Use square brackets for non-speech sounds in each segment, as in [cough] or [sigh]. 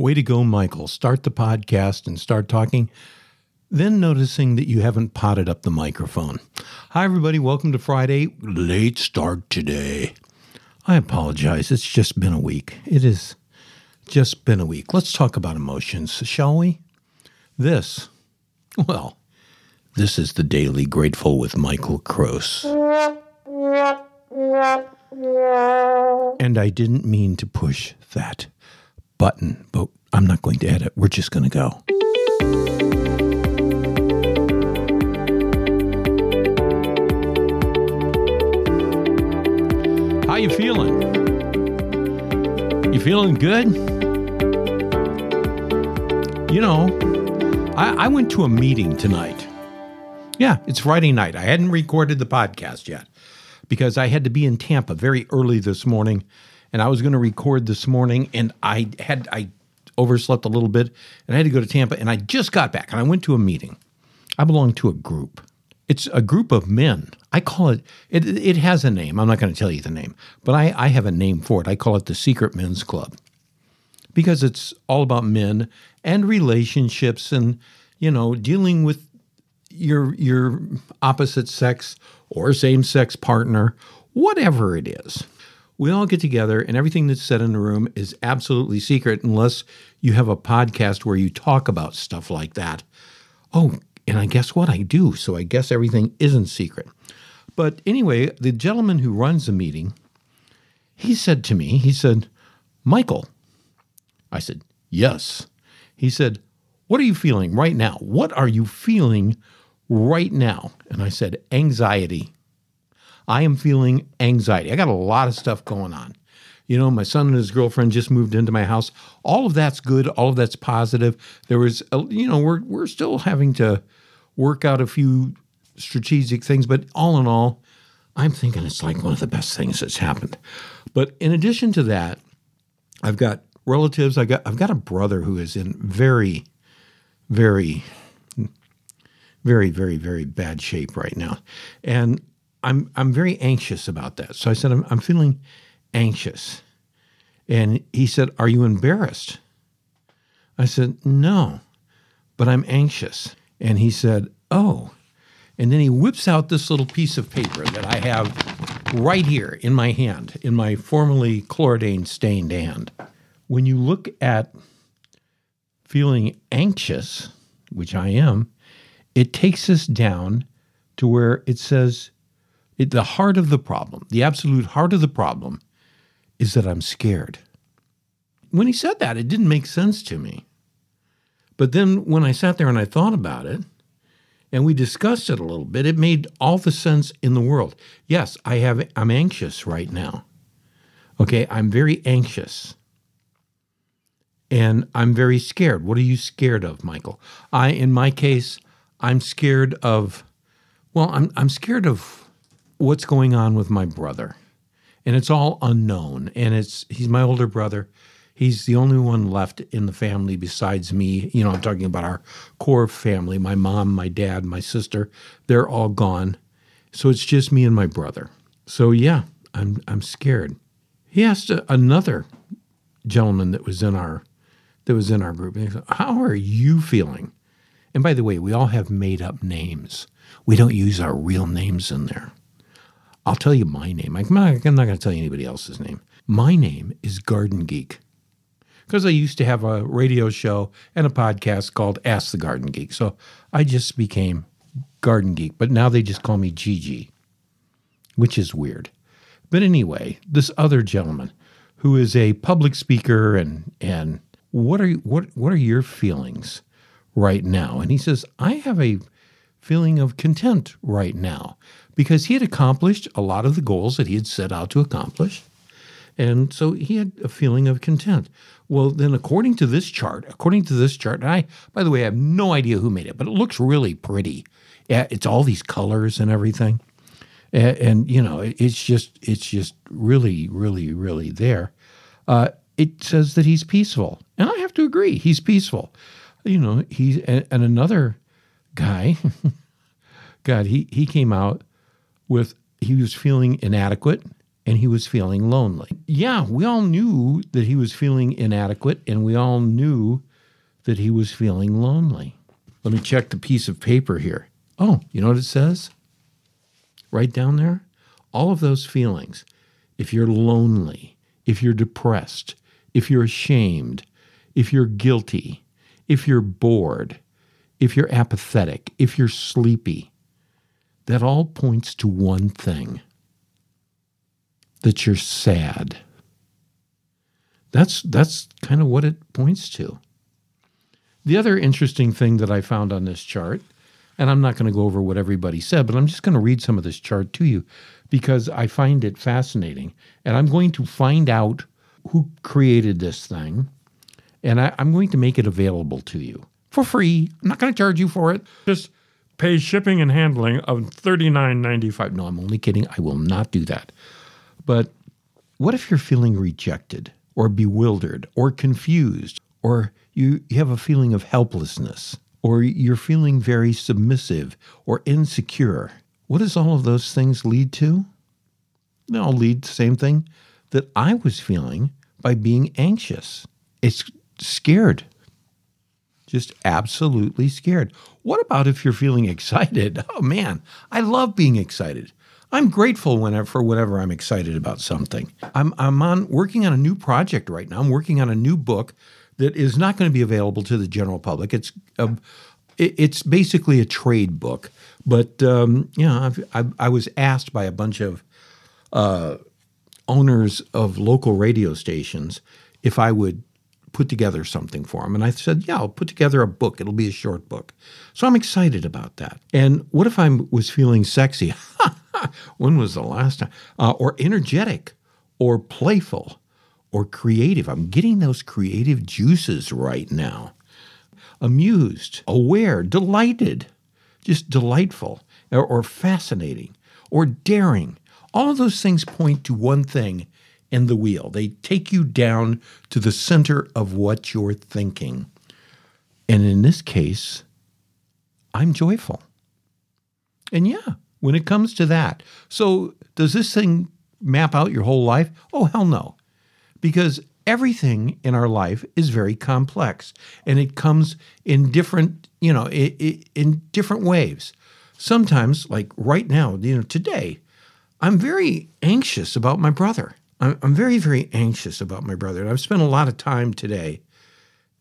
Way to go, Michael. Start the podcast and start talking, then noticing that you haven't potted up the microphone. Hi, everybody. Welcome to Friday. Late start today. I apologize. It's just been a week. It is just been a week. Let's talk about emotions, shall we? This, well, this is the Daily Grateful with Michael Kroos. And I didn't mean to push that button, but I'm not going to edit. We're just going to go. How you feeling? You feeling good? You know, I, I went to a meeting tonight. Yeah, it's Friday night. I hadn't recorded the podcast yet because I had to be in Tampa very early this morning and I was going to record this morning and I had I overslept a little bit and I had to go to Tampa and I just got back and I went to a meeting. I belong to a group. It's a group of men. I call it it it has a name. I'm not going to tell you the name, but I, I have a name for it. I call it the Secret Men's Club. Because it's all about men and relationships and you know, dealing with your your opposite sex or same sex partner, whatever it is. We all get together and everything that's said in the room is absolutely secret unless you have a podcast where you talk about stuff like that. Oh, and I guess what I do, so I guess everything isn't secret. But anyway, the gentleman who runs the meeting, he said to me, he said, Michael. I said, Yes. He said, What are you feeling right now? What are you feeling right now? And I said, anxiety. I am feeling anxiety. I got a lot of stuff going on. You know, my son and his girlfriend just moved into my house. All of that's good. All of that's positive. There was, a, you know, we're we're still having to work out a few strategic things, but all in all, I'm thinking it's like one of the best things that's happened. But in addition to that, I've got relatives. I got I've got a brother who is in very, very very, very, very bad shape right now. And I'm I'm very anxious about that. So I said, I'm, I'm feeling anxious. And he said, Are you embarrassed? I said, No, but I'm anxious. And he said, Oh. And then he whips out this little piece of paper that I have right here in my hand, in my formerly chlordane stained hand. When you look at feeling anxious, which I am, it takes us down to where it says it, the heart of the problem, the absolute heart of the problem, is that I'm scared. When he said that, it didn't make sense to me. But then when I sat there and I thought about it, and we discussed it a little bit, it made all the sense in the world. Yes, I have I'm anxious right now. Okay, I'm very anxious. And I'm very scared. What are you scared of, Michael? I in my case, I'm scared of, well, I'm, I'm scared of what's going on with my brother. And it's all unknown. And it's, he's my older brother. He's the only one left in the family besides me. You know, I'm talking about our core family my mom, my dad, my sister. They're all gone. So it's just me and my brother. So yeah, I'm, I'm scared. He asked another gentleman that was in our that was in our group. He said, How are you feeling? And by the way, we all have made up names. We don't use our real names in there. I'll tell you my name. I'm not, not going to tell you anybody else's name. My name is Garden Geek because I used to have a radio show and a podcast called Ask the Garden Geek. So I just became Garden Geek, but now they just call me Gigi, which is weird. But anyway, this other gentleman who is a public speaker and and what are what what are your feelings right now. And he says, I have a feeling of content right now because he had accomplished a lot of the goals that he had set out to accomplish. And so he had a feeling of content. Well, then, according to this chart, according to this chart, and I, by the way, I have no idea who made it, but it looks really pretty. It's all these colors and everything. And, and you know, it's just, it's just really, really, really there. Uh, it says that he's peaceful. And I have to agree, he's peaceful you know, he and, and another guy, [laughs] God, he he came out with he was feeling inadequate and he was feeling lonely. Yeah, we all knew that he was feeling inadequate, and we all knew that he was feeling lonely. Let me check the piece of paper here. Oh, you know what it says? Right down there? All of those feelings. If you're lonely, if you're depressed, if you're ashamed, if you're guilty, if you're bored, if you're apathetic, if you're sleepy, that all points to one thing that you're sad. That's, that's kind of what it points to. The other interesting thing that I found on this chart, and I'm not going to go over what everybody said, but I'm just going to read some of this chart to you because I find it fascinating. And I'm going to find out who created this thing, and I, am going to make it available to you for free. I'm not going to charge you for it. Just pay shipping and handling of $39.95. No, I'm only kidding. I will not do that. But what if you're feeling rejected or bewildered or confused or you, you have a feeling of helplessness or you're feeling very submissive or insecure? What does all of those things lead to? They all lead to the same thing that I was feeling by being anxious. It's scared. Just absolutely scared. What about if you're feeling excited? [laughs] Oh man, I love being excited. I'm grateful whenever for whatever I'm excited about something. I'm I'm on working on a new project right now. I'm working on a new book that is not going to be available to the general public. It's a, it's basically a trade book, but um, you know, I, I was asked by a bunch of uh, owners of local radio stations if I would put together something for him. And I said, yeah, I'll put together a book. It'll be a short book. So I'm excited about that. And what if I was feeling sexy? [laughs] when was the last time? Uh, or energetic or playful or creative. I'm getting those creative juices right now. Amused, aware, delighted, just delightful or, or fascinating or daring. All those things point to one thing in the wheel. They take you down to the center of what you're thinking. And in this case, I'm joyful. And yeah, when it comes to that. So, does this thing map out your whole life? Oh, hell no. Because everything in our life is very complex and it comes in different, you know, in different waves. Sometimes, like right now, you know, today, I'm very anxious about my brother. I'm, very, very anxious about my brother. And I've spent a lot of time today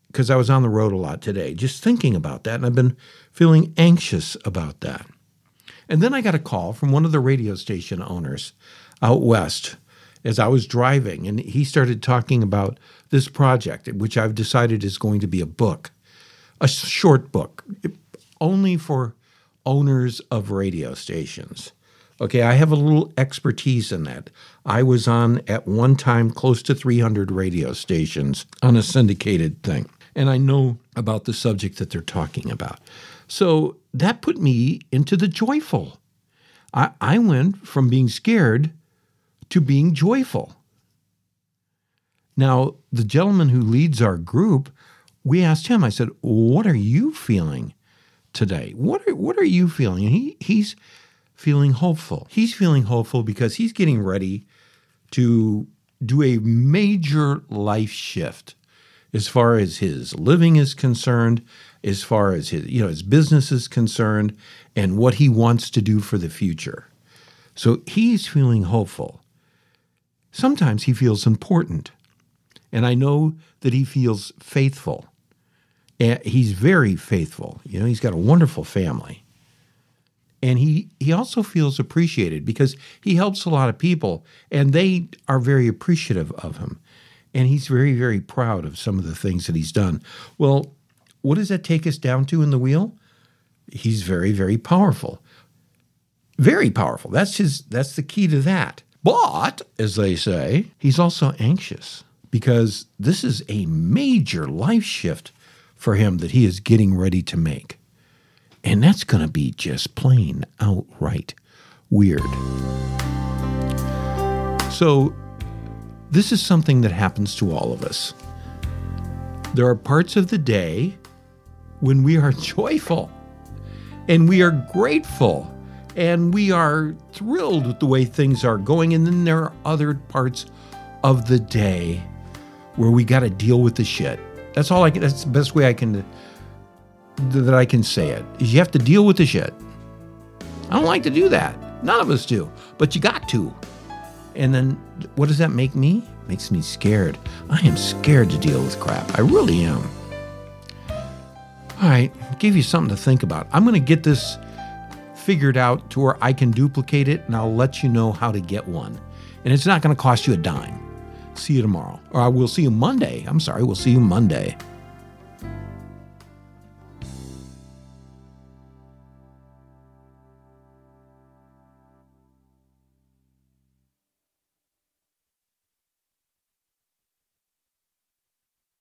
because I was on the road a lot today, just thinking about that. And I've been feeling anxious about that. And then I got a call from one of the radio station owners out west as I was driving, and he started talking about this project, which I've decided is going to be a book, a short book, only for owners of radio stations. Okay, I have a little expertise in that. I was on at one time close to 300 radio stations on a syndicated thing, and I know about the subject that they're talking about. So that put me into the joyful. I, I went from being scared to being joyful. Now, the gentleman who leads our group, we asked him, I said, What are you feeling today? What are, what are you feeling? And he, he's feeling hopeful. He's feeling hopeful because he's getting ready to do a major life shift as far as his living is concerned, as far as his you know his business is concerned, and what he wants to do for the future. So he's feeling hopeful. Sometimes he feels important, and I know that he feels faithful. And he's very faithful. You know, he's got a wonderful family and he he also feels appreciated because he helps a lot of people and they are very appreciative of him. And he's very very proud of some of the things that he's done. Well what does that take us down to in the wheel? He's very very powerful. Very powerful. That's his that's the key to that. But as they say he's also anxious because this is a major life shift for him that he is getting ready to make and that's going to be just plain outright weird. So, this is something that happens to all of us. There are parts of the day when we are [laughs] joyful and we are grateful and we are thrilled with the way things are going. And then there are other parts of the day where we got to deal with the shit. That's all I can, that's the best way I can, that I can say it, is you have to deal with the shit. I don't like to do that. None of us do, but you got to. And then what does that make me? Makes me scared. I am scared to deal with crap. I really am. All right, give you something to think about. I'm going to get this figured out to where I can duplicate it and I'll let you know how to get one. And it's not going to cost you a dime. See you tomorrow. Or I will see you Monday. I'm sorry, we'll see you Monday.